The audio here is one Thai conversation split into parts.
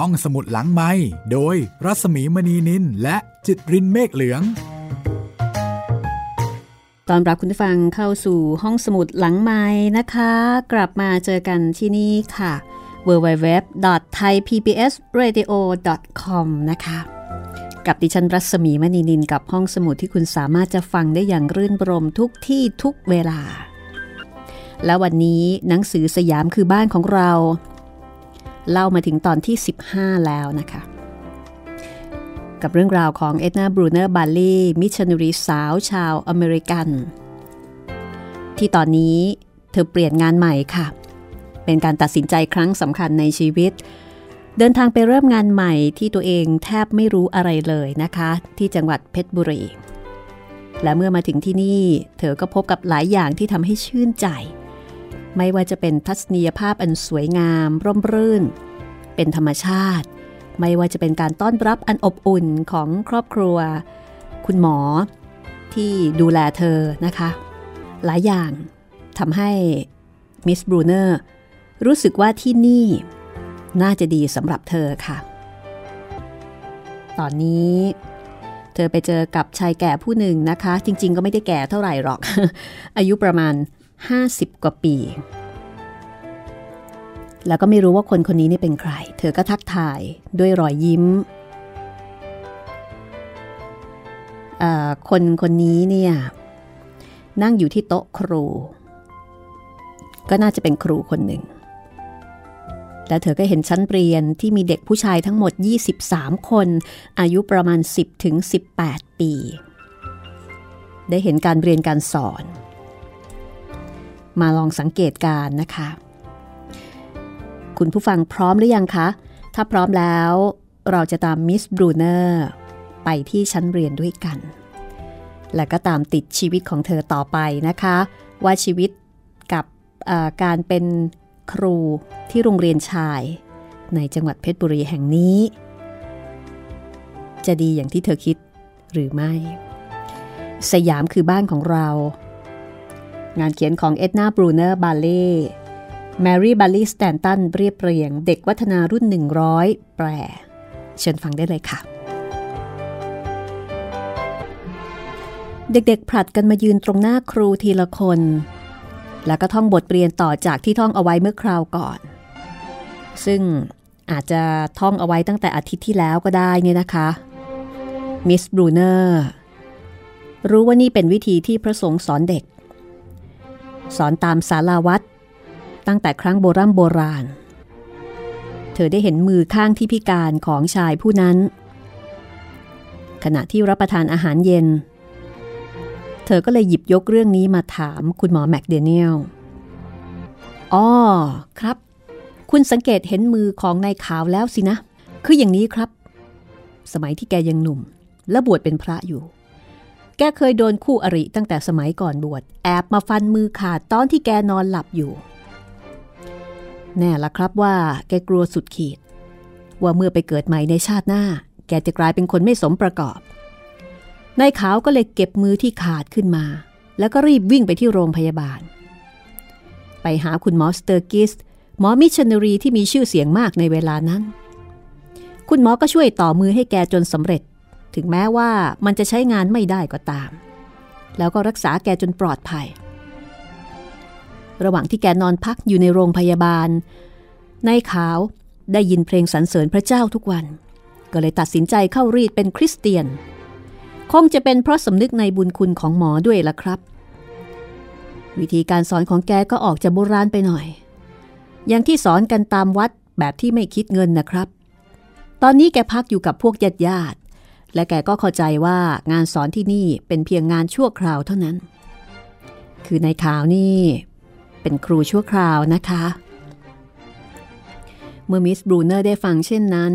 ห้องสมุดหลังไม้โดยรัสมีมณีนินและจิตรินเมฆเหลือง ตอนรับคุณผู้ฟังเข้าสู่ห้องสมุดหลังไม้นะคะ กลับมาเจอกันที่นี่ค่ะ www.thaipbsradio.com นะคะ กับดิฉันรัศมีมณีนินกับห้องสมุดที่คุณสามารถจะฟังได้อย่างรื่นรมทุกที่ทุกเวลา และวันนี้หนังสือสยามคือบ้านของเรา เล่ามาถึงตอนที่ 15 แล้วนะคะ กับเรื่องราวของเอ็ดนาบรูเนอร์บัลคลีย์ มิชชันนารีสาวชาวอเมริกัน ที่ตอนนี้เธอเปลี่ยนงานใหม่ค่ะ เป็นการตัดสินใจครั้งสำคัญในชีวิต เดินทางไปเริ่มงานใหม่ที่ตัวเองแทบไม่รู้อะไรเลยนะคะ ที่จังหวัดเพชรบุรีและเมื่อมาถึงที่นี่ เธอก็พบกับหลายอย่างที่ทำให้ชื่นใจ ไม่ว่าจะเป็นทัศนียภาพอันสวยงาม ร่มรื่น เป็นธรรมชาติ ไม่ว่าจะเป็นการต้อนรับอันอบอุ่นของครอบครัว คุณหมอที่ดูแลเธอนะคะ หลายอย่างทำให้มิสบรูเนอร์รู้สึกว่าที่นี่น่าจะดีสำหรับเธอค่ะ ตอนนี้เธอไปเจอกับชายแก่ผู้หนึ่งนะคะ จริง ๆ ก็ไม่ได้แก่เท่าไหร่หรอก อายุประมาณ 50 กว่าปี แล้วก็ไม่รู้ว่าคนคนนี้นี่เป็นใคร เธอก็ทักทายด้วยรอยยิ้ม คนคนนี้เนี่ยนั่งอยู่ที่โต๊ะครู ก็น่าจะเป็นครูคนหนึ่ง และเธอก็เห็นชั้นเรียนที่มีเด็กผู้ชายทั้งหมด 23 คน อายุประมาณ 10ถึง18 ปี ได้เห็นการเรียนการสอน มาลองสังเกตการนะคะ คุณผู้ฟังพร้อมหรือยังคะ ถ้าพร้อมแล้วเราจะตามมิสบรูเนอร์ไปที่ชั้นเรียนด้วยกัน และก็ตามติดชีวิตของเธอต่อไปนะคะ ว่าชีวิตกับการเป็นครูที่โรงเรียนชาย ในจังหวัดเพชรบุรีแห่งนี้ จะดีอย่างที่เธอคิดหรือไม่ สยามคือบ้านของเรา งานเขียนของเอ็ดนาบรูเนอร์บัลคลีย์ แมรี่บัลคลีย์ สแตนตันเรียบเรียงเด็กวัฒนารุ่น 100 แปล เชิญฟังได้เลยค่ะ เด็กๆผลัดกันมายืนตรงหน้าครูทีละคน แล้วก็ท่องบทเรียนต่อจากที่ท่องเอาไว้เมื่อคราวก่อน ซึ่งอาจจะท่องเอาไว้ตั้งแต่อาทิตย์ที่แล้วก็ได้เนี่ยนะคะ มิสบรูเนอร์รู้ว่านี่เป็นวิธีที่พระสงฆ์สอนเด็ก สอนตามสาราวัด ตั้งแต่ครั้งโบรโบราณ เธอได้เห็นมือข้างที่พิการของชายผู้นั้น ขณะที่รับประทานอาหารเย็น เธอก็เลยหยิบยกเรื่องนี้มาถามคุณหมอแมคเดเนียลอ๋อครับ คุณสังเกตเห็นมือของนายขาวแล้วสินะ คืออย่างนี้ครับ สมัยที่แกยังหนุ่ม และบวชเป็นพระอยู่ แกเคยโดนคู่อริตั้งแต่สมัยก่อนบวชแอบมาฟันมือขาดตอนที่แกนอนหลับอยู่ แน่ละครับว่า แกกลัวสุดขีด ว่าเมื่อไปเกิดใหม่ในชาติหน้า แกจะกลายเป็นคนไม่สมประกอบนายขาวก็เลยเก็บมือที่ขาดขึ้นมา แล้วก็รีบวิ่งไปที่โรงพยาบาล ไปหาคุณหมอสเตอร์กิสหมอมิชชันนารีที่มีชื่อเสียงมากในเวลานั้น คุณหมอก็ช่วยต่อมือให้แกจนสำเร็จ ถึงแม้ว่ามันจะใช้งานไม่ได้ก็ตาม แล้วก็รักษาแกจนปลอดภัย ระหว่างที่แกนอนพักอยู่ในโรงพยาบาลนายขาวได้ยินเพลงสรรเสริญพระเจ้าทุกวัน ก็เลยตัดสินใจเข้ารีดเป็นคริสเตียน คงจะเป็นเพราะสำนึกในบุญคุณของหมอด้วยล่ะครับ วิธีการสอนของแกก็ออกจะโบราณไปหน่อย อย่างที่สอนกันตามวัดแบบที่ไม่คิดเงินนะครับ ตอนนี้แกพักอยู่กับพวกญาติญาติ และแกก็เข้าใจว่างานสอนที่นี่เป็นเพียงงานชั่วคราวเท่านั้น คือในข่าวนี่เป็นครูชั่วคราวนะคะ เมื่อมิสบรูเนอร์ได้ฟังเช่นนั้น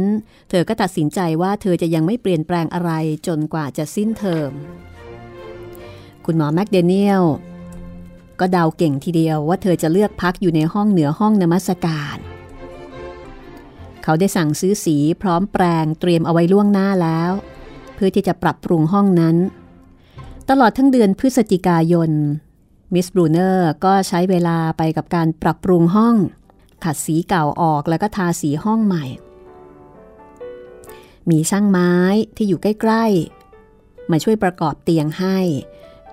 เธอก็ตัดสินใจว่าเธอจะยังไม่เปลี่ยนแปลงอะไรจนกว่าจะสิ้นเทอม คุณหมอแมคเดเนียลก็เดาเก่งทีเดียวว่าเธอจะเลือกพักอยู่ในห้องเหนือห้องนมัสการ เขาได้สั่งซื้อสีพร้อมแปลงเตรียมเอาไว้ล่วงหน้าแล้ว เพื่อที่จะปรับปรุงห้องนั้น ตลอดทั้งเดือนพฤศจิกายน มิสบรูเนอร์ก็ใช้เวลาไปกับการปรับปรุงห้อง ขัดสีเก่าออกแล้วก็ทาสีห้องใหม่ มีช่างไม้ที่อยู่ใกล้ๆ มาช่วยประกอบเตียงให้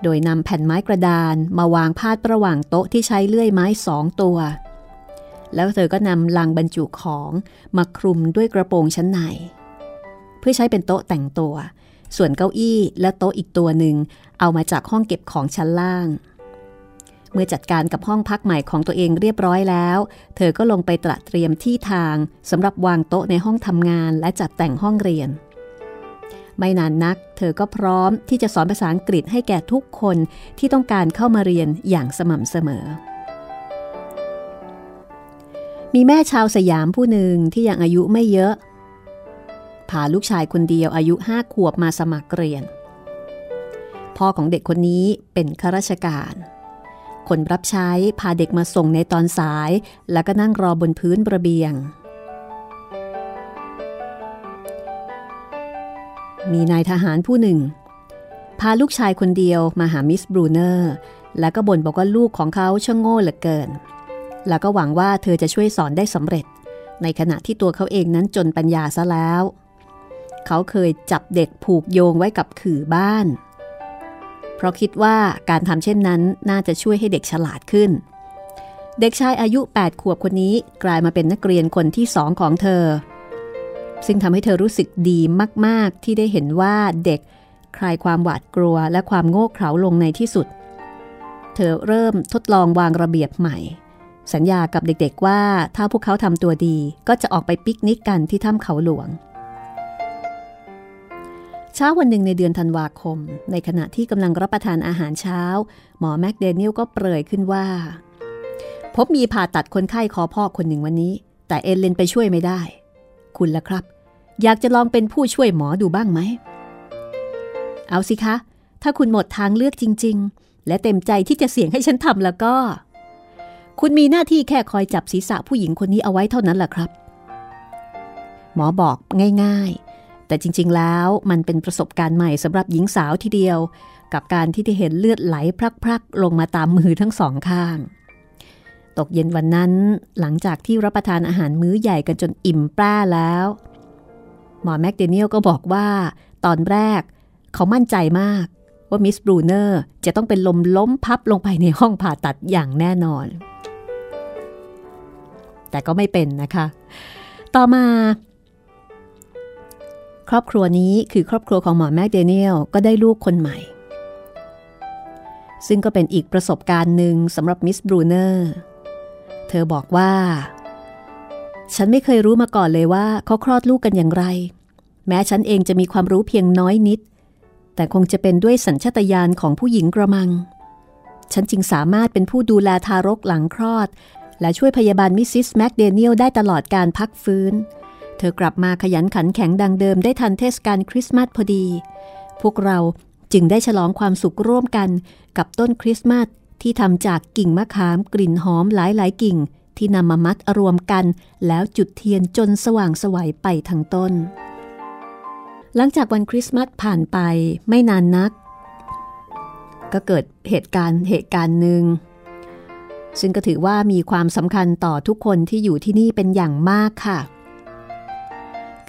โดยนำแผ่นไม้กระดานมาวางพาดระหว่างโต๊ะที่ใช้เลื่อยไม้สองตัว แล้วเธอก็นำลังบรรจุของมาคลุมด้วยกระโปรงชั้นใน เพื่อใช้เป็นโต๊ะแต่งตัว ส่วนเก้าอี้และโต๊ะอีกตัวหนึ่งเอามาจากห้องเก็บของชั้นล่าง เมื่อจัดการกับห้องพักใหม่ของตัวเองเรียบร้อยแล้ว เธอก็ลงไปตระเตรียมที่ทางสำหรับวางโต๊ะในห้องทำงานและจัดแต่งห้องเรียนไม่นานนัก เธอก็พร้อมที่จะสอนภาษาอังกฤษให้แก่ทุกคนที่ต้องการเข้ามาเรียนอย่างสม่ำเสมอ มีแม่ชาวสยามผู้หนึ่งที่ยังอายุไม่เยอะ พาลูกชายคนเดียวอายุห้าขวบมาสมัครเรียน พ่อของเด็กคนนี้เป็นข้าราชการ คนรับใช้พาเด็กมาส่งในตอนสาย แล้วก็นั่งรอบนพื้นระเบียง มีนายทหารผู้หนึ่ง พาลูกชายคนเดียวมาหามิสบรูเนอร์ แล้วก็บ่นบอกว่าลูกของเขาช่างโง่เหลือเกิน แล้วก็หวังว่าเธอจะช่วยสอนได้สำเร็จในขณะที่ตัวเขาเองนั้นจนปัญญาซะแล้ว เขาเคยจับเด็กผูกโยงไว้กับขื่อบ้าน เพราะคิดว่าการทำเช่นนั้นน่าจะช่วยให้เด็กฉลาดขึ้น เด็กชายอายุ 8 ขวบคนนี้กลายมาเป็นนักเรียนคนที่สองของเธอ ซึ่งทำให้เธอรู้สึกดีมาก ๆ ที่ได้เห็นว่าเด็กคลายความหวาดกลัวและความโง่เขลาลงในที่สุด เธอเริ่มทดลองวางระเบียบใหม่ สัญญากับเด็กๆว่าถ้าพวกเขาทำตัวดีก็จะออกไปปิกนิกกันที่ถ้ำเขาหลวง ช้าวันหนึ่งในเดือนธันวาคม ในขณะที่กำลังรับประทานอาหารเช้า หมอแมคเดนิลก็เปรยขึ้นว่า พบมีผ่าตัดคนไข้คอพ่อคนหนึ่งวันนี้ แต่เอเลนไปช่วยไม่ได้ คุณล่ะครับ อยากจะลองเป็นผู้ช่วยหมอดูบ้างไหม เอาสิคะ ถ้าคุณหมดทางเลือกจริง ๆ และเต็มใจที่จะเสี่ยงให้ฉันทำแล้วก็ คุณมีหน้าที่แค่คอยจับศีรษะผู้หญิงคนนี้เอาไว้เท่านั้นแหละครับ หมอบอกง่ายๆ แต่จริง ๆ แล้วมันเป็นประสบการณ์ใหม่สำหรับหญิงสาวทีเดียว กับการที่ได้เห็นเลือดไหลพรักๆ ลงมาตามมือทั้งสองข้าง ตกเย็นวันนั้นหลังจากที่รับประทานอาหารมื้อใหญ่กันจนอิ่มปร่แล้ว หมอแมคเดเนียลก็บอกว่า ตอนแรกเขามั่นใจมากว่ามิสบรูเนอร์จะต้องเป็นลมล้มพับลงไปในห้องผ่าตัดอย่างแน่นอน แต่ก็ไม่เป็นนะคะ ต่อมา ครอบครัวนี้คือครอบครัวของหมอแมคเดเนียลก็ได้ลูกคนใหม่ ซึ่งก็เป็นอีกประสบการณ์หนึ่งสำหรับมิสบรูเนอร์ เธอบอกว่า ฉันไม่เคยรู้มาก่อนเลยว่าเขาคลอดลูกกันอย่างไร แม้ฉันเองจะมีความรู้เพียงน้อยนิด แต่คงจะเป็นด้วยสัญชาตญาณของผู้หญิงกระมัง ฉันจึงสามารถเป็นผู้ดูแลทารกหลังคลอด และช่วยพยาบาลมิสซิสแมคเดเนียลได้ตลอดการพักฟื้น เธอกลับมาขยันขันแข็งดังเดิมได้ทันเทศกาลคริสต์มาสพอดี พวกเราจึงได้ฉลองความสุขร่วมกันกับต้นคริสต์มาสที่ทำจากกิ่งมะขามกลิ่นหอมหลายหลายกิ่ง ที่นำมามัดรวมกัน แล้วจุดเทียนจนสว่างสวัยไปทั้งต้น หลังจากวันคริสต์มาสผ่านไปไม่นานนัก ก็เกิดเหตุการณ์เหตุการณ์หนึ่ง ซึ่งก็ถือว่ามีความสำคัญต่อทุกคนที่อยู่ที่นี่เป็นอย่างมากค่ะ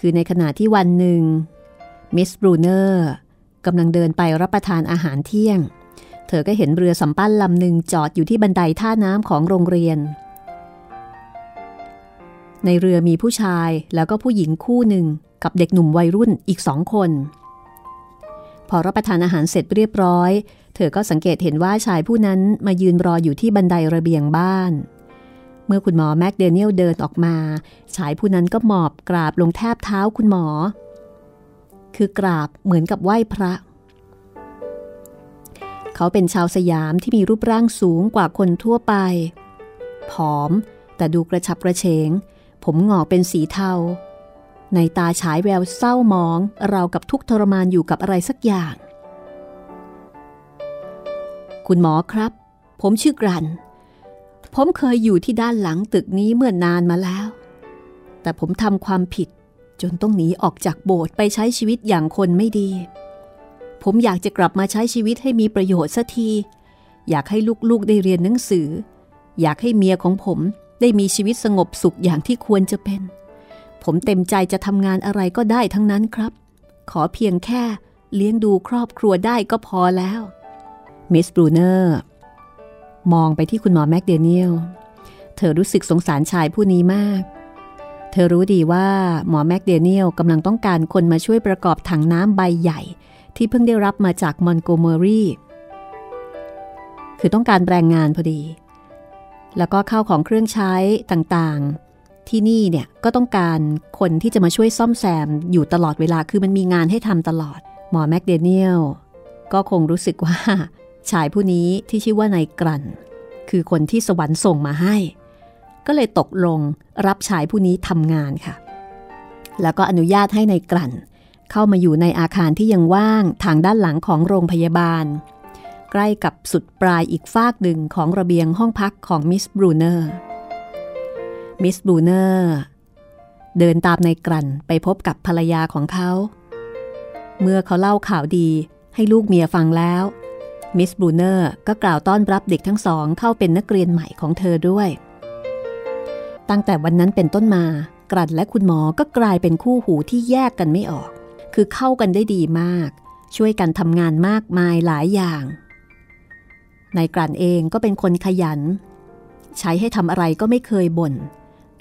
คือในขณะที่วันหนึ่งมิสบรูเนอร์กำลังเดินไปรับประทานอาหารเที่ยง เธอก็เห็นเรือสำปั้นลำหนึ่งจอดอยู่ที่บันไดท่าน้ำของโรงเรียน ในเรือมีผู้ชายแล้วก็ผู้หญิงคู่หนึ่งกับเด็กหนุ่มวัยรุ่นอีกสองคน พอรับประทานอาหารเสร็จเรียบร้อย เธอก็สังเกตเห็นว่าชายผู้นั้นมายืนรออยู่ที่บันไดระเบียงบ้าน เมื่อคุณหมอแมคเดเนียลเดินออกมา ชายผู้นั้นก็หมอบกราบลงแทบเท้าคุณหมอ คือกราบเหมือนกับไหว้พระ เขาเป็นชาวสยามที่มีรูปร่างสูงกว่าคนทั่วไป ผอม แต่ดูกระฉับกระเฉง ผมหงอกเป็นสีเทา ในตาฉายแววเศร้ามองเรากับทุกทรมานอยู่กับอะไรสักอย่าง คุณหมอครับ ผมชื่อกรัน ผมเคยอยู่ที่ด้านหลังตึกนี้เมื่อนานมาแล้ว แต่ผมทำความผิดจนต้องหนีออกจากโบสถ์ไปใช้ชีวิตอย่างคนไม่ดี ผมอยากจะกลับมาใช้ชีวิตให้มีประโยชน์สักที อยากให้ลูกๆได้เรียนหนังสือ อยากให้เมียของผมได้มีชีวิตสงบสุขอย่างที่ควรจะเป็น ผมเต็มใจจะทำงานอะไรก็ได้ทั้งนั้นครับ ขอเพียงแค่เลี้ยงดูครอบครัวได้ก็พอแล้ว มิสบรูเนอร์ มองไปที่คุณหมอแมคเดเนียล เธอรู้สึกสงสารชายผู้นี้มาก เธอรู้ดีว่าหมอแมคเดเนียลกำลังต้องการคนมาช่วยประกอบถังน้ำใบใหญ่ ที่เพิ่งได้รับมาจากมอนต์โกเมอรี่คือต้องการแรงงานพอดี แล้วก็ข้าวของเครื่องใช้ต่างๆ ที่นี่เนี่ยก็ต้องการคนที่จะมาช่วยซ่อมแซมอยู่ตลอดเวลา คือมันมีงานให้ทำตลอด หมอแมคเดเนียลก็คงรู้สึกว่า ชายผู้นี้ที่ชื่อว่านายกรันคือคนที่สวรรค์ส่งมาให้ ก็เลยตกลงรับชายผู้นี้ทำงานค่ะ แล้วก็อนุญาตให้ในายกลั่น เข้ามาอยู่ในอาคารที่ยังว่างทางด้านหลังของโรงพยาบาล ใกล้กับสุดปลายอีกฟากหนึ่งของระเบียงห้องพักของมิสบรูเนอร์มิสบรูเนอร์เดินตามนายกลั่นไปพบกับภรรยาของเขา เมื่อเขาเล่าข่าวดีให้ลูกเมียฟังแล้ว มิสบรูเนอร์ก็กล่าวต้อนรับเด็กทั้งสองเข้าเป็นนักเรียนใหม่ของเธอด้วย ตั้งแต่วันนั้นเป็นต้นมา กรัดและคุณหมอก็กลายเป็นคู่หูที่แยกกันไม่ออก คือเข้ากันได้ดีมาก ช่วยกันทำงานมากมายหลายอย่างนายกรันเองก็เป็นคนขยัน ใช้ให้ทำอะไรก็ไม่เคยบน่น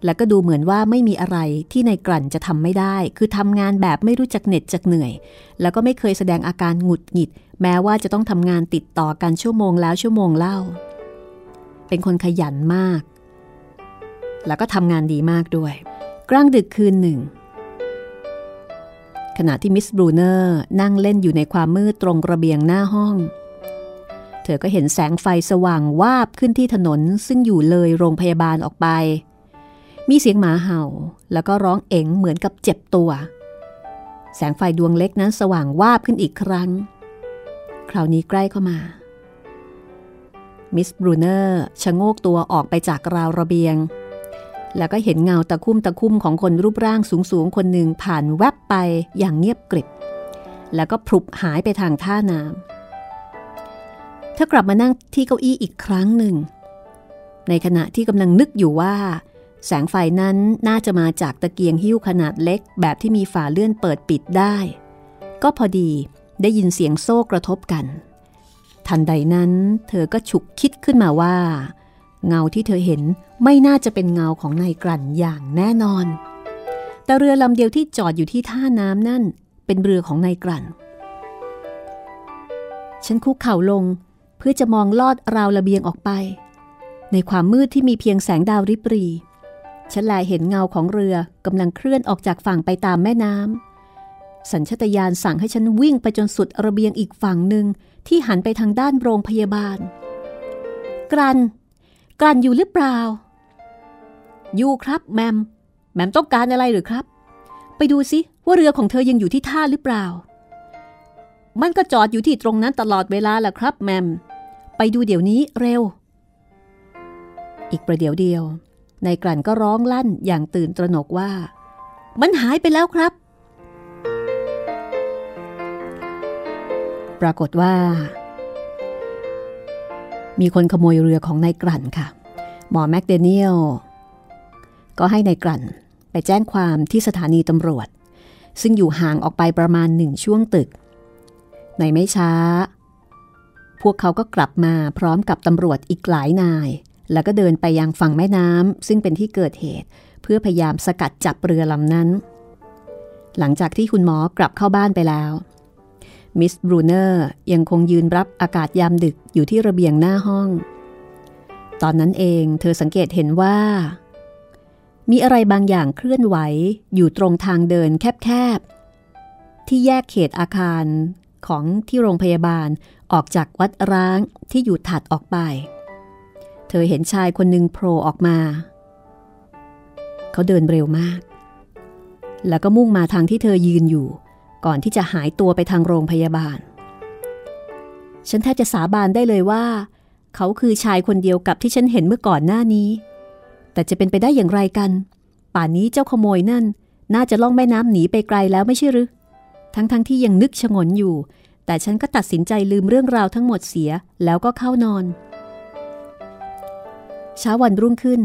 และก็ดูเหมือนว่าไม่มีอะไรที่นายกลั่นจะทำไม่ได้ คือทำงานแบบไม่รู้จักเหน็ดจักเหนื่อย แล้วก็ไม่เคยแสดงอาการหงุดหงิด แม้ว่าจะต้องทำงานติดต่อกันชั่วโมงแล้วชั่วโมงเล่า เป็นคนขยันมาก แล้วก็ทำงานดีมากด้วย กลางดึกคืนหนึ่ง ขณะที่มิสบรูเนอร์นั่งเล่นอยู่ในความมืดตรงระเบียงหน้าห้อง เธอก็เห็นแสงไฟสว่างวาบขึ้นที่ถนนซึ่งอยู่เลยโรงพยาบาลออกไป มีเสียงหมาเห่า แล้วก็ร้องเอ๋งเหมือนกับเจ็บตัว แสงไฟดวงเล็กนั้นสว่างวาบขึ้นอีกครั้ง คราวนี้ใกล้เข้ามา มิสบรูเนอร์ชะโงกตัวออกไปจากราวระเบียง แล้วก็เห็นเงาตะคุ่มตะคุ่มของคนรูปร่างสูงสูงคนหนึ่งผ่านแวบไปอย่างเงียบกริบ แล้วก็พลุบหายไปทางท่าน้ำเธอกลับมานั่งที่เก้าอี้อีกครั้งหนึ่ง ในขณะที่กำลังนึกอยู่ว่า แสงไฟนั้นน่าจะมาจากตะเกียงหิ้วขนาดเล็ก แบบที่มีฝาเลื่อนเปิดปิดได้ ก็พอดีได้ยินเสียงโซ่กระทบกัน ทันใดนั้นเธอก็ฉุกคิดขึ้นมาว่า เงาที่เธอเห็นไม่น่าจะเป็นเงาของนายกลั่นอย่างแน่นอน แต่เรือลำเดียวที่จอดอยู่ที่ท่าน้ำนั่น เป็นเรือของนายกลั่น ฉันคุกเข่าลงเพื่อจะมองลอดราวระเบียงออกไป ในความมืดที่มีเพียงแสงดาวริบรี ฉันแลเห็นเงาของเรือกำลังเคลื่อนออกจากฝั่งไปตามแม่น้ำสัญชตาญาณสั่งให้ฉันวิ่งไปจนสุดระเบียงอีกฝั่งหนึ่งที่หันไปทางด้านโรงพยาบาล กรัน กรันอยู่หรือเปล่า อยู่ครับแมม แมมต้องการอะไรหรือครับ ไปดูสิว่าเรือของเธอยังอยู่ที่ท่าหรือเปล่า มันก็จอดอยู่ที่ตรงนั้นตลอดเวลาแหละครับแมม ไปดูเดี๋ยวนี้เร็ว อีกประเดี๋ยวเดียว นายกลั่นก็ร้องลั่นอย่างตื่นตระหนกว่า มันหายไปแล้วครับ ปรากฏว่า มีคนขโมยเรือของนายกลั่นค่ะ หมอแมคเดเนียลก็ให้ในายกลั่นไปแจ้งความที่สถานีตำรวจ ซึ่งอยู่ห่างออกไปประมาณหนึ่งช่วงตึก ในไม่ช้า พวกเขาก็กลับมาพร้อมกับตำรวจอีกหลายนาย แล้วก็เดินไปยังฝั่งแม่น้ำซึ่งเป็นที่เกิดเหตุ เพื่อพยายามสกัดจับเรือลำนั้น หลังจากที่คุณหมอกลับเข้าบ้านไปแล้ว มิสบรูเนอร์ยังคงยืนรับอากาศยามดึกอยู่ที่ระเบียงหน้าห้อง ตอนนั้นเองเธอสังเกตเห็นว่า มีอะไรบางอย่างเคลื่อนไหวอยู่ตรงทางเดินแคบๆ ที่แยกเขตอาคารของที่โรงพยาบาลออกจากวัดร้างที่อยู่ถัดออกไป เธอเห็นชายคนหนึ่งโผล่ออกมา เขาเดินเร็วมาก แล้วก็มุ่งมาทางที่เธอยืนอยู่ ก่อนที่จะหายตัวไปทางโรงพยาบาล ฉันแทบจะสาบานได้เลยว่า เขาคือชายคนเดียวกับที่ฉันเห็นเมื่อก่อนหน้านี้ แต่จะเป็นไปได้อย่างไรกัน ป่านนี้เจ้าขโมยนั่น น่าจะล่องแม่น้ำหนีไปไกลแล้วไม่ใช่หรือทั้งๆทที่ยังนึกชงนอยู่ แต่ฉันก็ตัดสินใจลืมเรื่องราวทั้งหมดเสียแล้วก็เข้านอน เช้าวันรุ่งขึ้น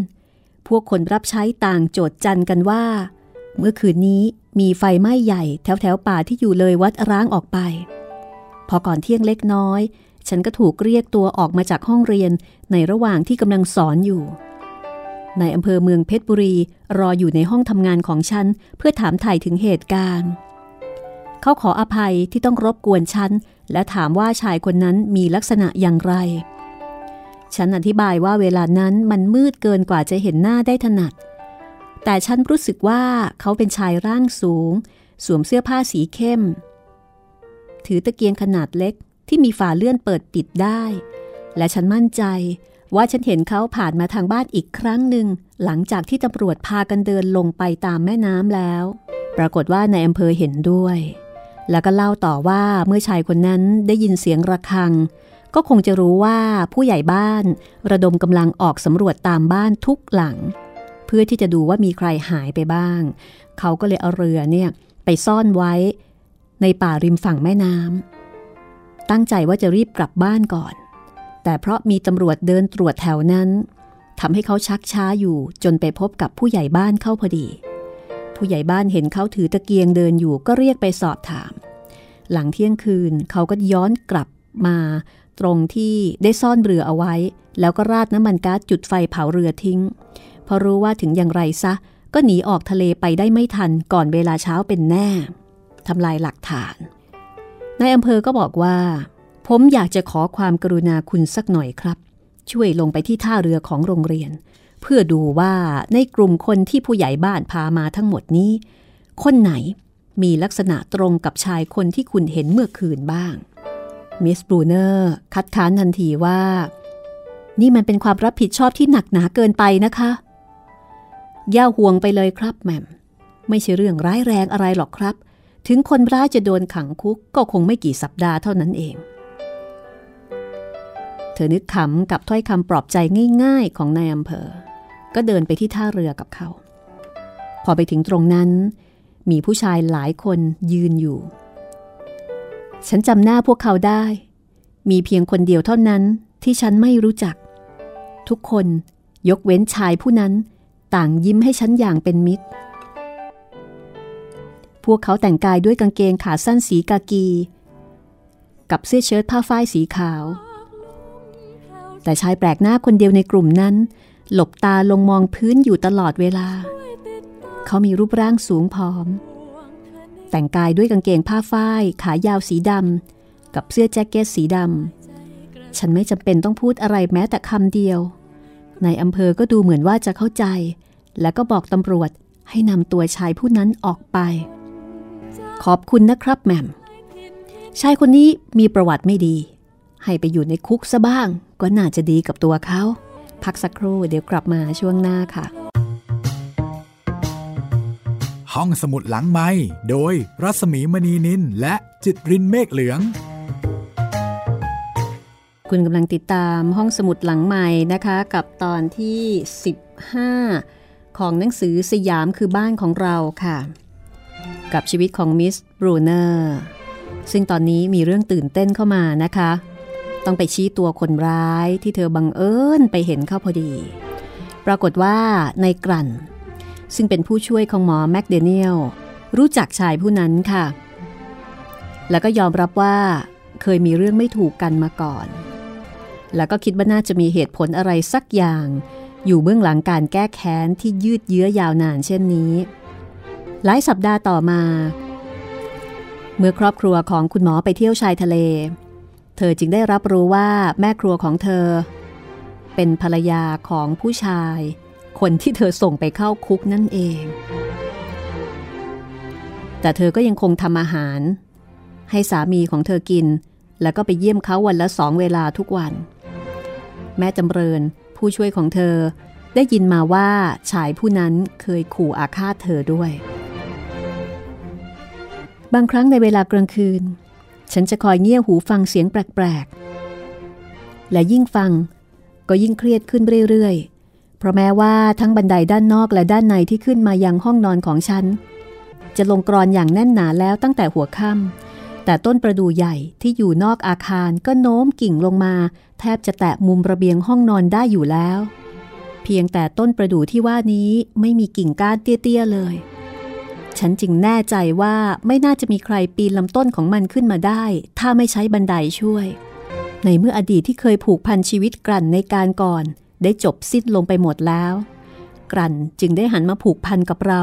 พวกคนรับใช้ต่างโจดจันกันว่า เมื่อคืนนี้มีไฟไหม้ใหญ่แถวแถวป่าที่อยู่เลยวัดร้างออกไป พอก่อนเที่ยงเล็กน้อย ฉันก็ถูกเรียกตัวออกมาจากห้องเรียนในระหว่างที่กำลังสอนอยู่ในอำเภอเมืองเพชรบุรีรออยู่ในห้องทำงานของฉัน เพื่อถามถ่ายถึงเหตุการณ์ เขาขออภัยที่ต้องรบกวนฉัน และถามว่าชายคนนั้นมีลักษณะอย่างไร ฉันอธิบายว่าเวลานั้นมันมืดเกินกว่าจะเห็นหน้าได้ถนัด แต่ฉันรู้สึกว่าเขาเป็นชายร่างสูง สวมเสื้อผ้าสีเข้ม ถือตะเกียงขนาดเล็กที่มีฝาเลื่อนเปิดปิดได้ และฉันมั่นใจว่าฉันเห็นเขาผ่านมาทางบ้านอีกครั้งหนึ่ง หลังจากที่ตำรวจพากันเดินลงไปตามแม่น้ำแล้ว ปรากฏว่าในอำเภอเห็นด้วย แล้วก็เล่าต่อว่าเมื่อชายคนนั้นได้ยินเสียงระฆัง ก็คงจะรู้ว่าผู้ใหญ่บ้าน ระดมกำลังออกสำรวจตามบ้านทุกหลัง เพื่อที่จะดูว่ามีใครหายไปบ้าง เขาก็เลยเอาเรือเนี่ยไปซ่อนไว้ ในป่าริมฝั่งแม่น้ำตั้งใจว่าจะรีบกลับบ้านก่อน แต่เพราะมีตำรวจเดินตรวจแถวนั้นทำให้เขาชักช้าอยู่จนไปพบกับผู้ใหญ่บ้านเข้าพอดี ผู้ใหญ่บ้านเห็นเขาถือตะเกียงเดินอยู่ก็เรียกไปสอบถาม หลังเที่ยงคืนเขาก็ย้อนกลับมา ตรงที่ได้ซ่อนเรือเอาไว้ แล้วก็ราดน้ำมันก๊าซจุดไฟเผาเรือทิ้ง พอรู้ว่าถึงอย่างไรซะ ก็หนีออกทะเลไปได้ไม่ทันก่อนเวลาเช้าเป็นแน่ทำลายหลักฐานนายอำเภอก็บอกว่า ผมอยากจะขอความกรุณาคุณสักหน่อยครับ ช่วยลงไปที่ท่าเรือของโรงเรียน เพื่อดูว่าในกลุ่มคนที่ผู้ใหญ่บ้านพามาทั้งหมดนี้ คนไหนมีลักษณะตรงกับชายคนที่คุณเห็นเมื่อคืนบ้าง มิสบรูเนอร์คัดค้านทันทีว่า นี่มันเป็นความรับผิดชอบที่หนักหนาเกินไปนะคะ ย่าห่วงไปเลยครับแม่ม ไม่ใช่เรื่องร้ายแรงอะไรหรอกครับ ถึงคนร้ายจะโดนขังคุกก็คงไม่กี่สัปดาห์เท่านั้นเอง เธอนึกขำกับถ้อยคำปลอบใจง่าย ๆ ของนายอำเภอ ก็เดินไปที่ท่าเรือกับเขา พอไปถึงตรงนั้น มีผู้ชายหลายคนยืนอยู่ ฉันจำหน้าพวกเขาได้ มีเพียงคนเดียวเท่านั้นที่ฉันไม่รู้จัก ทุกคนยกเว้นชายผู้นั้นต่างยิ้มให้ฉันอย่างเป็นมิตร พวกเขาแต่งกายด้วยกางเกงขาสั้นสีกากี กับเสื้อเชิ้ตผ้าฝ้ายสีขาว แต่ชายแปลกหน้าคนเดียวในกลุ่มนั้น หลบตาลงมองพื้นอยู่ตลอดเวลา เขามีรูปร่างสูงผอม แต่งกายด้วยกางเกงผ้าฝ้าย ขายาวสีดำกับเสื้อแจ็คเก็ตสีดำฉันไม่จำเป็นต้องพูดอะไรแม้แต่คำเดียวนายอำเภอก็ดูเหมือนว่าจะเข้าใจ และก็บอกตำรวจให้นำตัวชายผู้นั้นออกไป ขอบคุณนะครับแม่มชายคนนี้มีประวัติไม่ดี ให้ไปอยู่ในคุกซะบ้าง ก็น่าจะดีกับตัวเขา พักสักครู่เดี๋ยวกลับมาช่วงหน้าค่ะ ห้องสมุดหลังไม้โดยรัศมีมณีนินและจิตรินเมฆเหลือง คุณกำลังติดตามห้องสมุดหลังใหม่นะคะ กับตอนที่ 15 ของหนังสือสยามคือบ้านของเราค่ะ กับชีวิตของมิสบรูเนอร์ซึ่งตอนนี้มีเรื่องตื่นเต้นเข้ามานะคะ ต้องไปชี้ตัวคนร้ายที่เธอบังเอิญไปเห็นเข้าพอดี ปรากฏว่าในกลั่น ซึ่งเป็นผู้ช่วยของหมอแมคเดเนียลรู้จักชายผู้นั้นค่ะ แล้วก็ยอมรับว่าเคยมีเรื่องไม่ถูกกันมาก่อน แล้วก็คิดว่าน่าจะมีเหตุผลอะไรสักอย่าง อยู่เบื้องหลังการแก้แค้นที่ยืดเยื้อยาวนานเช่นนี้ หลายสัปดาห์ต่อมา เมื่อครอบครัวของคุณหมอไปเที่ยวชายทะเล เธอจึงได้รับรู้ว่าแม่ครัวของเธอ เป็นภรรยาของผู้ชาย คนที่เธอส่งไปเข้าคุกนั่นเอง แต่เธอก็ยังคงทำอาหาร ให้สามีของเธอกิน แล้วก็ไปเยี่ยมเขาวันละสองเวลาทุกวัน แม่จำเริญผู้ช่วยของเธอได้ยินมาว่าชายผู้นั้นเคยขู่อาฆาตเธอด้วย บางครั้งในเวลากลางคืน ฉันจะคอยเงี่ยหูฟังเสียงแปลกๆ และยิ่งฟังก็ยิ่งเครียดขึ้นเรื่อยๆ เพราะแม้ว่าทั้งบันไดด้านนอกและด้านในที่ขึ้นมายังห้องนอนของฉัน จะลงกรอนอย่างแน่นหนาแล้วตั้งแต่หัวค่ำแต่ต้นประดู่ใหญ่ที่อยู่นอกอาคารก็โน้มกิ่งลงมา แทบจะแตะมุมระเบียงห้องนอนได้อยู่แล้ว เพียงแต่ต้นประดู่ที่ว่านี้ไม่มีกิ่งก้านเตี้ยๆเลย ฉันจึงแน่ใจว่าไม่น่าจะมีใครปีนลำต้นของมันขึ้นมาได้ ถ้าไม่ใช้บันไดช่วย ในเมื่ออดีตที่เคยผูกพันชีวิตกลั่นในการก่อน ได้จบสิ้นลงไปหมดแล้ว กลั่นจึงได้หันมาผูกพันกับเรา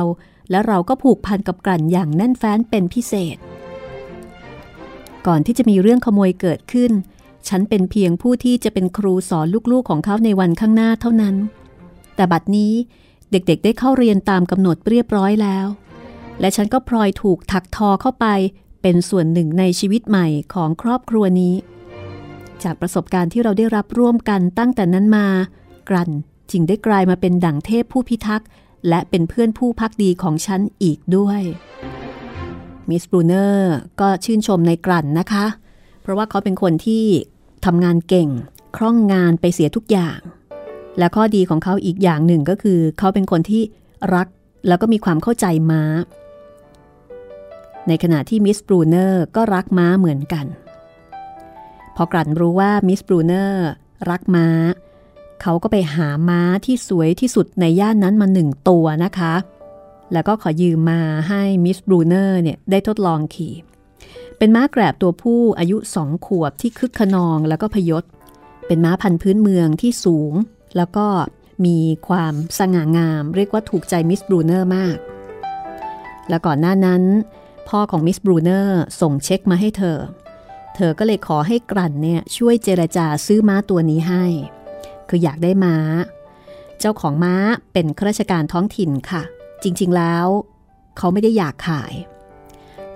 และเราก็ผูกพันกับกลั่นอย่างแน่นแฟ้นเป็นพิเศษ ก่อนที่จะมีเรื่องขโมยเกิดขึ้น ฉันเป็นเพียงผู้ที่จะเป็นครูสอนลูกๆของเขาในวันข้างหน้าเท่านั้น แต่บัดนี้เด็กๆ ได้เข้าเรียนตามกำหนดเรียบร้อยแล้ว และฉันก็พลอยถูกถักทอเข้าไปเป็นส่วนหนึ่งในชีวิตใหม่ของครอบครัวนี้ จากประสบการณ์ที่เราได้รับร่วมกันตั้งแต่นั้นมา กรันจึงได้กลายมาเป็นดั่งเทพผู้พิทักษ์ และเป็นเพื่อนผู้พักดีของฉันอีกด้วยมิสบรูเนอร์ก็ชื่นชมในกลั่นนะคะ เพราะว่าเขาเป็นคนที่ทำงานเก่ง คล่องงานไปเสียทุกอย่าง และข้อดีของเขาอีกอย่างหนึ่งก็คือ เขาเป็นคนที่รักแล้วก็มีความเข้าใจม้า ในขณะที่มิสบรูเนอร์ก็รักม้าเหมือนกัน พอกลั่นรู้ว่ามิสบรูเนอร์รักม้า เขาก็ไปหาม้าที่สวยที่สุดในย่านนั้นมาหนึ่งตัวนะคะ แล้วก็ขอยืมมาให้มิสบรูเนอร์เนี่ยได้ทดลองขี่ เป็นม้าแกรบตัวผู้อายุสองขวบที่คึกคะนองแล้วก็พยศ เป็นม้าพันธุ์พื้นเมืองที่สูง แล้วก็มีความสง่างาม เรียกว่าถูกใจมิสบรูเนอร์มาก และก่อนหน้านั้น พ่อของมิสบรูเนอร์ส่งเช็คมาให้เธอ เธอก็เลยขอให้กลั่นเนี่ยช่วยเจรจาซื้อม้าตัวนี้ให้ คืออยากได้ม้า เจ้าของม้าเป็นข้าราชการท้องถิ่นค่ะ จริงๆแล้ว เขาไม่ได้อยากขาย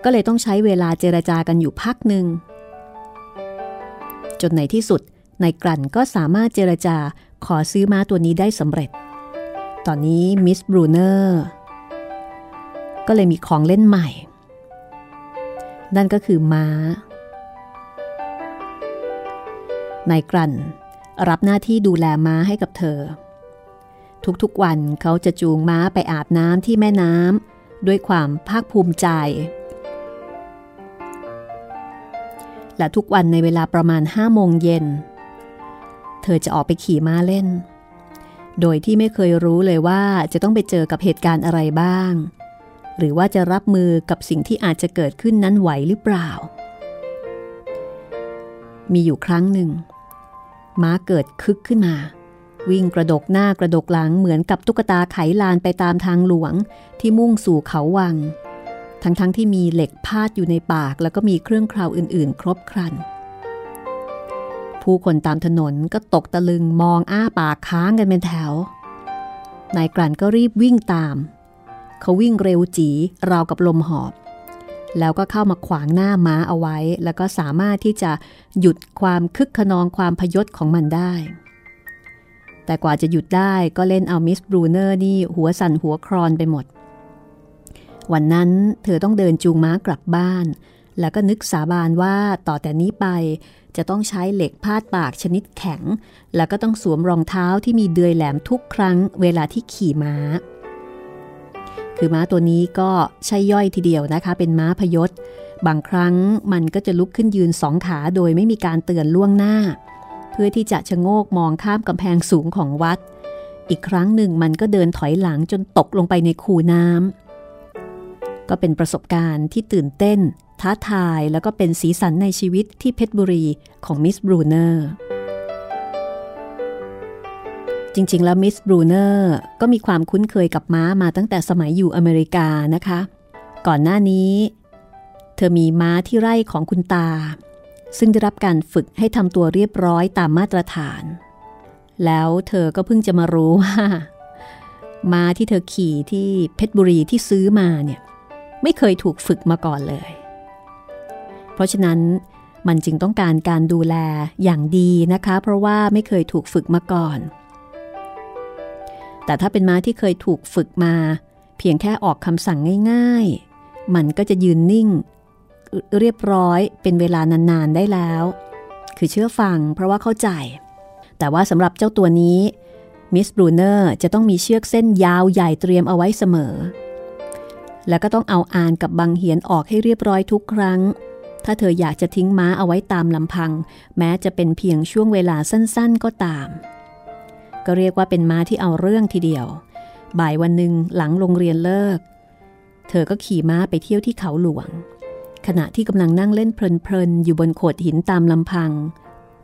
ก็เลยต้องใช้เวลาเจรจากันอยู่พักหนึ่ง จนในที่สุดนายกลั่นก็สามารถเจรจาขอซื้อม้าตัวนี้ได้สำเร็จ ตอนนี้มิสบรูเนอร์ก็เลยมีของเล่นใหม่ นั่นก็คือม้านายกรัน รับหน้าที่ดูแลม้าให้กับเธอ ทุกๆวันเขาจะจูงม้าไปอาบน้ำที่แม่น้ำด้วยความภาคภูมิใจ และทุกวันในเวลาประมาณห้าโมงเย็น เธอจะออกไปขี่ม้าเล่น โดยที่ไม่เคยรู้เลยว่าจะต้องไปเจอกับเหตุการณ์อะไรบ้าง หรือว่าจะรับมือกับสิ่งที่อาจจะเกิดขึ้นนั้นไหวหรือเปล่า มีอยู่ครั้งหนึ่ง ม้าเกิดคึกขึ้นมา วิ่งกระดกหน้ากระดกหลังเหมือนกับตุ๊กตาไขลานไปตามทางหลวงที่มุ่งสู่เขาวัง ทั้งๆทที่มีเหล็กพาดอยู่ในปากแล้วก็มีเครื่องคราวอื่นๆ ครบครัน ผู้คนตามถนนก็ตกตะลึงมองอ้าปากค้างกันเป็นแถวนายกลั่นก็รีบวิ่งตาม เขาวิ่งเร็วจีราวกับลมหอบ แล้วก็เข้ามาขวางหน้าม้าเอาไว้ แล้วก็สามารถที่จะหยุดความคึกขนองความพยศของมันได้ แต่กว่าจะหยุดได้ก็เล่นเอามิสบรูเนอร์นี่หัวสั่นหัวครอนไปหมด วันนั้นเธอต้องเดินจูงม้ากลับบ้าน แล้วก็นึกสาบานว่าต่อแต่นี้ไปจะต้องใช้เหล็กพาดปากชนิดแข็ง แล้วก็ต้องสวมรองเท้าที่มีเดือยแหลมทุกครั้งเวลาที่ขี่ม้า คือม้าตัวนี้ก็ใช่ย่อยทีเดียวนะคะ เป็นม้าพยศ บางครั้งมันก็จะลุกขึ้นยืนสองขาโดยไม่มีการเตือนล่วงหน้า เพื่อที่จะชะโงกมองข้ามกำแพงสูงของวัด อีกครั้งหนึ่งมันก็เดินถอยหลังจนตกลงไปในคูน้ำก็เป็นประสบการณ์ที่ตื่นเต้น ท้าทายแล้วก็เป็นสีสันในชีวิตที่เพชรบุรีของมิสบรูเนอร์ จริง ๆ แล้วมิสบรูเนอร์ก็มีความคุ้นเคยกับม้ามาตั้งแต่สมัยอยู่อเมริกานะคะ ก่อนหน้านี้ เธอมีม้าที่ไร่ของคุณตา ซึ่งได้รับการฝึกให้ทำตัวเรียบร้อยตามมาตรฐาน แล้วเธอก็เพิ่งจะมารู้ว่าม้าที่เธอขี่ที่เพชรบุรีที่ซื้อมาเนี่ยไม่เคยถูกฝึกมาก่อนเลย เพราะฉะนั้นมันจึงต้องการการดูแลอย่างดีนะคะ เพราะว่าไม่เคยถูกฝึกมาก่อน แต่ถ้าเป็นม้าที่เคยถูกฝึกมา เพียงแค่ออกคำสั่งง่าย ๆ มันก็จะยืนนิ่ง เรียบร้อยเป็นเวลานานๆได้แล้ว คือเชื่อฟังเพราะว่าเข้าใจ แต่ว่าสำหรับเจ้าตัวนี้มิสบรูเนอร์จะต้องมีเชือกเส้นยาวใหญ่เตรียมเอาไว้เสมอ แล้วก็ต้องเอาอานกับบังเหียนออกให้เรียบร้อยทุกครั้ง ถ้าเธออยากจะทิ้งม้าเอาไว้ตามลำพัง แม้จะเป็นเพียงช่วงเวลาสั้นๆก็ตาม ก็เรียกว่าเป็นม้าที่เอาเรื่องทีเดียว บ่ายวันหนึ่งหลังโรงเรียนเลิก เธอก็ขี่ม้าไปเที่ยวที่เขาหลวง ขณะที่กำลังนั่งเล่นเพลินๆอยู่บนโขดหินตามลำพัง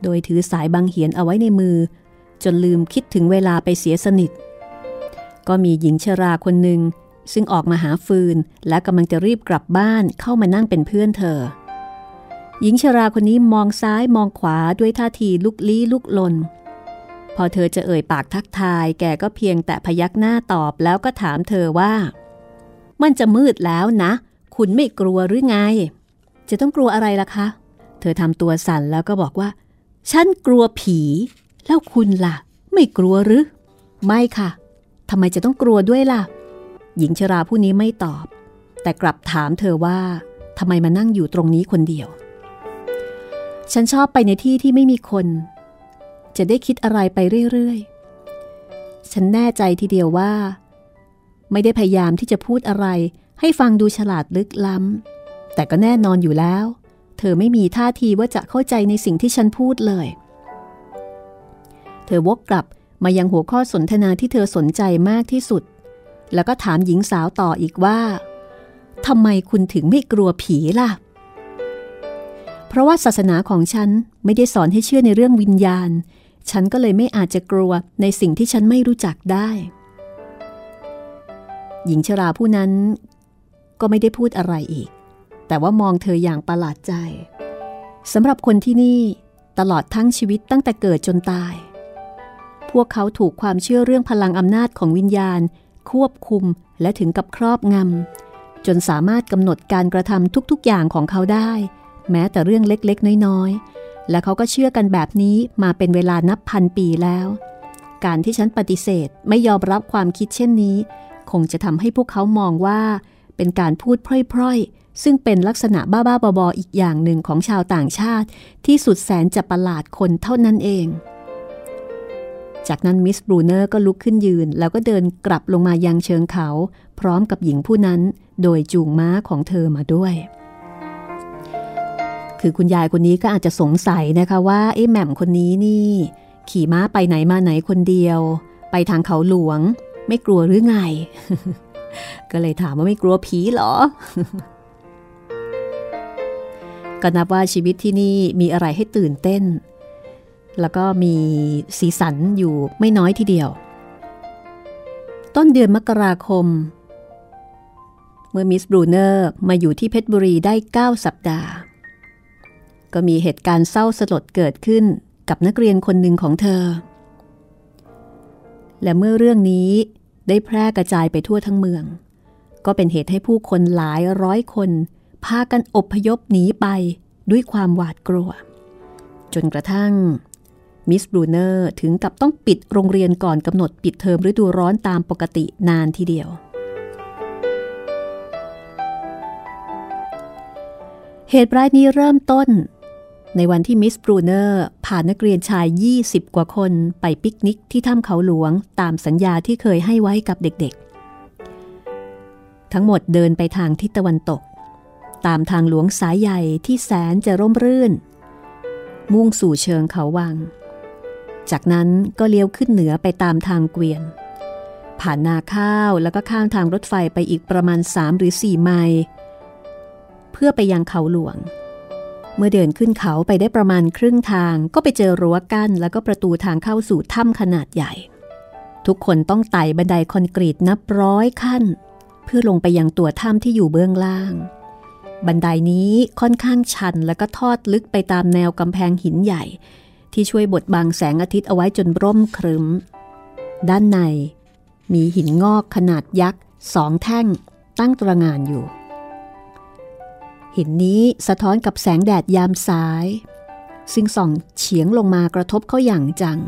โดยถือสายบางเหียนเอาไว้ในมือ จนลืมคิดถึงเวลาไปเสียสนิท ก็มีหญิงชราคนหนึ่งซึ่งออกมาหาฟืนและกำลังจะรีบกลับบ้านเข้ามานั่งเป็นเพื่อนเธอ หญิงชราคนนี้มองซ้ายมองขวาด้วยท่าทีลุกลี้ลุกลน พอเธอจะเอ่ยปากทักทาย แกก็เพียงแต่พยักหน้าตอบแล้วก็ถามเธอว่า มันจะมืดแล้วนะ คุณไม่กลัวหรือไง จะต้องกลัวอะไรล่ะคะ เธอทำตัวสั่นแล้วก็บอกว่า ฉันกลัวผี แล้วคุณล่ะ ไม่กลัวหรือ ไม่ค่ะทำไมจะต้องกลัวด้วยล่ะ หญิงชราผู้นี้ไม่ตอบ แต่กลับถามเธอว่าทำไมมานั่งอยู่ตรงนี้คนเดียว ฉันชอบไปในที่ที่ไม่มีคน จะได้คิดอะไรไปเรื่อยๆ ฉันแน่ใจทีเดียวว่า ไม่ได้พยายามที่จะพูดอะไร ให้ฟังดูฉลาดลึกล้ำแต่ก็แน่นอนอยู่แล้ว เธอไม่มีท่าทีว่าจะเข้าใจในสิ่งที่ฉันพูดเลย เธอวกกลับมายังหัวข้อสนทนาที่เธอสนใจมากที่สุด แล้วก็ถามหญิงสาวต่ออีกว่าทำไมคุณถึงไม่กลัวผีล่ะ เพราะว่าศาสนาของฉันไม่ได้สอนให้เชื่อในเรื่องวิญญาณ ฉันก็เลยไม่อาจจะกลัวในสิ่งที่ฉันไม่รู้จักได้ หญิงชราผู้นั้น ก็ไม่ได้พูดอะไรอีก แต่ว่ามองเธออย่างประหลาดใจสำหรับคนที่นี่ตลอดทั้งชีวิตตั้งแต่เกิดจนตาย พวกเขาถูกความเชื่อเรื่องพลังอำนาจของวิญญาณ ควบคุมและถึงกับครอบงำจนสามารถกำหนดการกระทำทุกๆอย่างของเขาได้ แม้แต่เรื่องเล็กๆ น้อยๆ และเขาก็เชื่อกันแบบนี้มาเป็นเวลานับพันปีแล้ว การที่ฉันปฏิเสธไม่ยอมรับความคิดเช่นนี้ คงจะทำให้พวกเขามองว่า เป็นการพูดพร่อยๆ ซึ่งเป็นลักษณะบ้าๆบอๆอีกอย่างหนึ่งของชาวต่างชาติ ที่สุดแสนจะประหลาดคนเท่านั้นเอง จากนั้นมิสบรูเนอร์ก็ลุกขึ้นยืน แล้วก็เดินกลับลงมายังเชิงเขา พร้อมกับหญิงผู้นั้น โดยจูงม้าของเธอมาด้วย คือคุณยายคนนี้ก็อาจจะสงสัยนะคะว่าไอ้แหม่มคนนี้นี่ ขี่ม้าไปไหนมาไหนคนเดียว ไปทางเขาหลวง ไม่กลัวหรือไง ก็เลยถามว่าไม่กลัวผีหรอ ก็นับว่าชีวิตที่นี่มีอะไรให้ตื่นเต้น แล้วก็มีสีสันอยู่ไม่น้อยทีเดียว ต้นเดือนมกราคมเมื่อมิสบรูเนอร์มาอยู่ที่เพชรบุรีได้ 9 สัปดาห์ ก็มีเหตุการณ์เศร้าสลดเกิดขึ้นกับนักเรียนคนหนึ่งของเธอ และเมื่อเรื่องนี้ได้แพร่กระจายไปทั่วทั้งเมือง ก็เป็นเหตุให้ผู้คนหลายร้อยคน พากันอบพยพหนีไปด้วยความหวาดกลัว จนกระทั่งมิสบรูเนอร์ถึงกับต้องปิดโรงเรียนก่อนกำหนดปิดเทอมฤดูร้อนตามปกตินานทีเดียว เหตุร้ายนี้เริ่มต้น ในวันที่มิสบรูเนอร์พานักเรียนชาย 20 กว่าคนไปปิกนิกที่ถ้ำเขาหลวงตามสัญญาที่เคยให้ไว้กับเด็กๆ ทั้งหมดเดินไปทางทิศตะวันตก ตามทางหลวงสายใหญ่ที่แสนจะร่มรื่น มุ่งสู่เชิงเขาวัง จากนั้นก็เลี้ยวขึ้นเหนือไปตามทางเกวียน ผ่านนาข้าวแล้วก็ข้ามทางรถไฟไปอีกประมาณ 3 หรือ 4 ไมล์เพื่อไปยังเขาหลวง เมื่อเดินขึ้นเขาไปได้ประมาณครึ่งทางก็ไปเจอรั้วกั้น แล้วก็ประตูทางเข้าสู่ถ้ำขนาดใหญ่ ทุกคนต้องไต่บันไดคอนกรีตนับร้อยขั้น เพื่อลงไปยังตัวถ้ำที่อยู่เบื้องล่าง บันไดนี้ค่อนข้างชันแล้วก็ทอดลึกไปตามแนวกำแพงหินใหญ่ ที่ช่วยบดบังแสงอาทิตย์เอาไว้จนร่มครึ้ม ด้านใน มีหินงอกขนาดยักษ์สองแท่งตั้งตระงานอยู่ หินนี้สะท้อนกับแสงแดดยามสาย ซึ่งส่องเฉียงลงมากระทบเขาอย่างจัง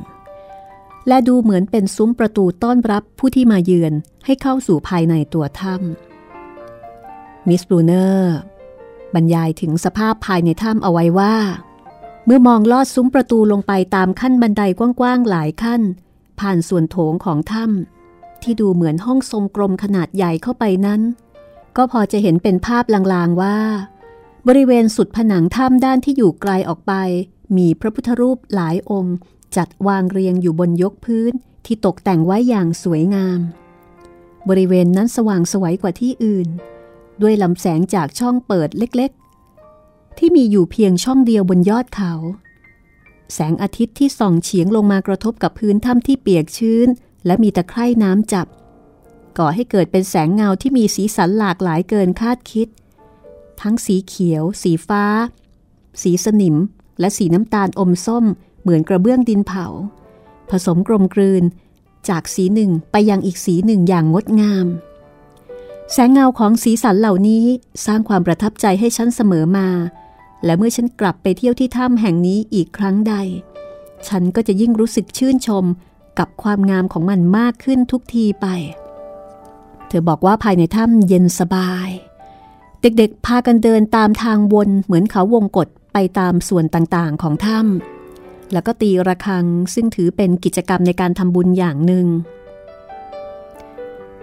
และดูเหมือนเป็นซุ้มประตูต้อนรับผู้ที่มาเยือนให้เข้าสู่ภายในตัวถ้ำมิสบรูเนอร์ บรรยายถึงสภาพภายในถ้ำเอาไว้ว่า เมื่อมองลอดซุ้มประตูลงไปตามขั้นบันไดกว้างๆหลายขั้น ผ่านส่วนโถงของถ้ำที่ดูเหมือนห้องทรงกลมขนาดใหญ่เข้าไปนั้นก็พอจะเห็นเป็นภาพลางๆว่า บริเวณสุดผนังถ้ำด้านที่อยู่ไกลออกไป มีพระพุทธรูปหลายองค์ จัดวางเรียงอยู่บนยกพื้นที่ตกแต่งไว้อย่างสวยงาม บริเวณนั้นสว่างสวยกว่าที่อื่น ด้วยลำแสงจากช่องเปิดเล็กๆ ที่มีอยู่เพียงช่องเดียวบนยอดเขา แสงอาทิตย์ที่ส่องเฉียงลงมากระทบกับพื้นถ้ำที่เปียกชื้น และมีตะไคร่น้ำจับ ก่อให้เกิดเป็นแสงเงาที่มีสีสันหลากหลายเกินคาดคิด ทั้งสีเขียว สีฟ้า สีสนิม และสีน้ำตาลอมส้ม เหมือนกระเบื้องดินเผา ผสมกลมกลืน จากสีหนึ่งไปยังอีกสีหนึ่งอย่างงดงาม แสงเงาของสีสันเหล่านี้สร้างความประทับใจให้ฉันเสมอมา และเมื่อฉันกลับไปเที่ยวที่ถ้ำแห่งนี้อีกครั้งใด ฉันก็จะยิ่งรู้สึกชื่นชมกับความงามของมันมากขึ้นทุกทีไป เธอบอกว่าภายในถ้ำเย็นสบาย เด็กๆ พากันเดินตามทางวนเหมือนเขาวงกฏไปตามส่วนต่างๆของถ้ำแล้วก็ตีระฆังซึ่งถือเป็นกิจกรรมในการทำบุญอย่างหนึ่ง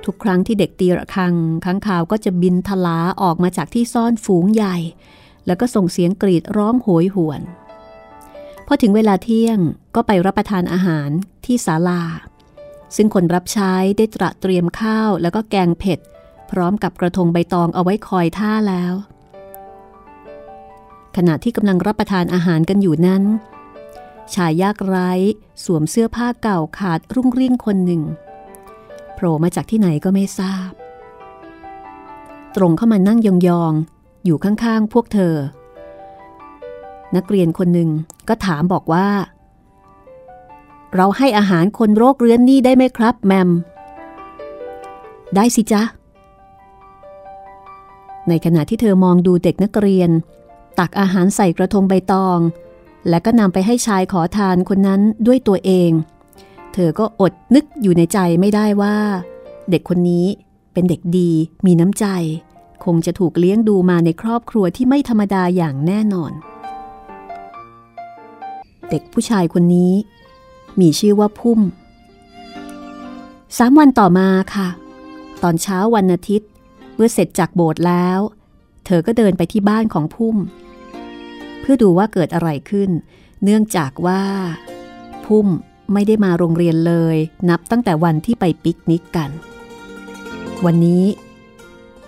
ทุกครั้งที่เด็กตีระฆังข้างข่าวก็จะบินทลาออกมาจากที่ซ่อนฝูงใหญ่ แล้วก็ส่งเสียงกรีดร้องโหยหวนพอถึงเวลาเที่ยงก็ไปรับประทานอาหารที่ศาลา ซึ่งคนรับใช้ได้ตระเตรียมข้าวแล้วก็แกงเผ็ด พร้อมกับกระทงใบตองเอาไว้คอยท่าแล้ว ขณะที่กำลังรับประทานอาหารกันอยู่นั้น ชายยากไร้สวมเสื้อผ้าเก่าขาดรุ่งริ่งคนหนึ่งโผล่มาจากที่ไหนก็ไม่ทราบ ตรงเข้ามานั่งยองๆ อยู่ข้างๆ พวกเธอ นักเรียนคนหนึ่งก็ถามบอกว่า เราให้อาหารคนโรคเรื้อนนี่ได้ไหมครับ แมม ได้สิจ๊ะ ในขณะที่เธอมองดูเด็กนักเรียน ตักอาหารใส่กระทงใบตอง และก็นำไปให้ชายขอทานคนนั้นด้วยตัวเอง เธอก็อดนึกอยู่ในใจไม่ได้ว่า เด็กคนนี้เป็นเด็กดีมีน้ำใจ คงจะถูกเลี้ยงดูมาในครอบครัวที่ไม่ธรรมดาอย่างแน่นอน เด็กผู้ชายคนนี้ มีชื่อว่าพุ่มสามวันต่อมาค่ะ ตอนเช้าวันอาทิตย์ เมื่อเสร็จจากโบสถ์แล้ว เธอก็เดินไปที่บ้านของพุ่ม เพื่อดูว่าเกิดอะไรขึ้น เนื่องจากว่า พุ่มไม่ได้มาโรงเรียนเลย นับตั้งแต่วันที่ไปปิกนิกกัน วันนี้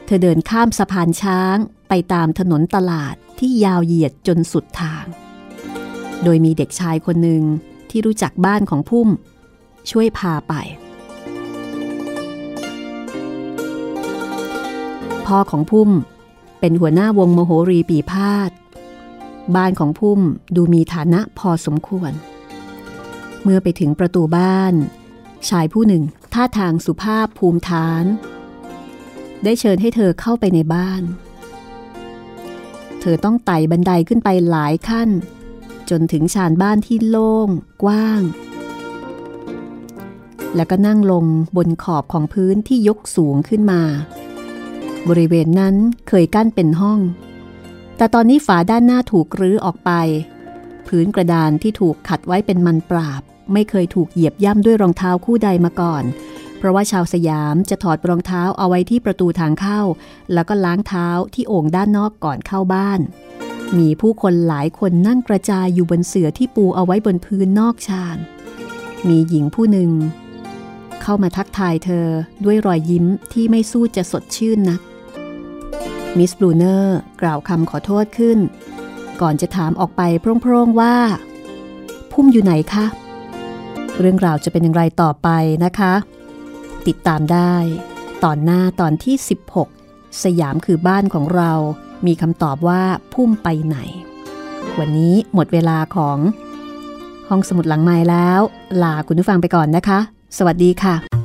เธอเดินข้ามสะพานช้างไปตามถนนตลาดที่ยาวเหยียดจนสุดทาง โดยมีเด็กชายคนหนึ่งที่รู้จักบ้านของพุ่ม ช่วยพาไป พ่อของพุ่ม เป็นหัวหน้าวงมโหรีปีพาดบ้านของพุ่มดูมีฐานะพอสมควร เมื่อไปถึงประตูบ้าน ชายผู้หนึ่งท่าทางสุภาพภูมิฐาน ได้เชิญให้เธอเข้าไปในบ้าน เธอต้องไต่บันไดขึ้นไปหลายขั้น จนถึงชานบ้านที่โล่ง กว้าง แล้วก็นั่งลงบนขอบของพื้นที่ยกสูงขึ้นมา บริเวณนั้นเคยกั้นเป็นห้อง แต่ตอนนี้ฝาด้านหน้าถูกรื้อออกไป พื้นกระดานที่ถูกขัดไว้เป็นมันปราบ ไม่เคยถูกเหยียบย่ำด้วยรองเท้าคู่ใดมาก่อน เพราะว่าชาวสยามจะถอดรองเท้าเอาไว้ที่ประตูทางเข้า แล้วก็ล้างเท้าที่โอ่งด้านนอกก่อนเข้าบ้าน มีผู้คนหลายคนนั่งกระจายอยู่บนเสื่อที่ปูเอาไว้บนพื้นนอกชานมีหญิงผู้หนึ่งเข้ามาทักทายเธอด้วยรอยยิ้มที่ไม่สู้จะสดชื่นนัก มิสบลูเนอร์กล่าวคำขอโทษขึ้น ก่อนจะถามออกไปโพร่งๆว่า พุ่มอยู่ไหนคะ เรื่องราวจะเป็นอย่างไรต่อไปนะคะ ติดตามได้ ตอนหน้าตอนที่ 16 สยามคือบ้านของเรา มีคำตอบว่าพุ่มไปไหน วันนี้หมดเวลาของห้องสมุดหลังไม้แล้ว ลาคุณผู้ฟังไปก่อนนะคะ สวัสดีค่ะ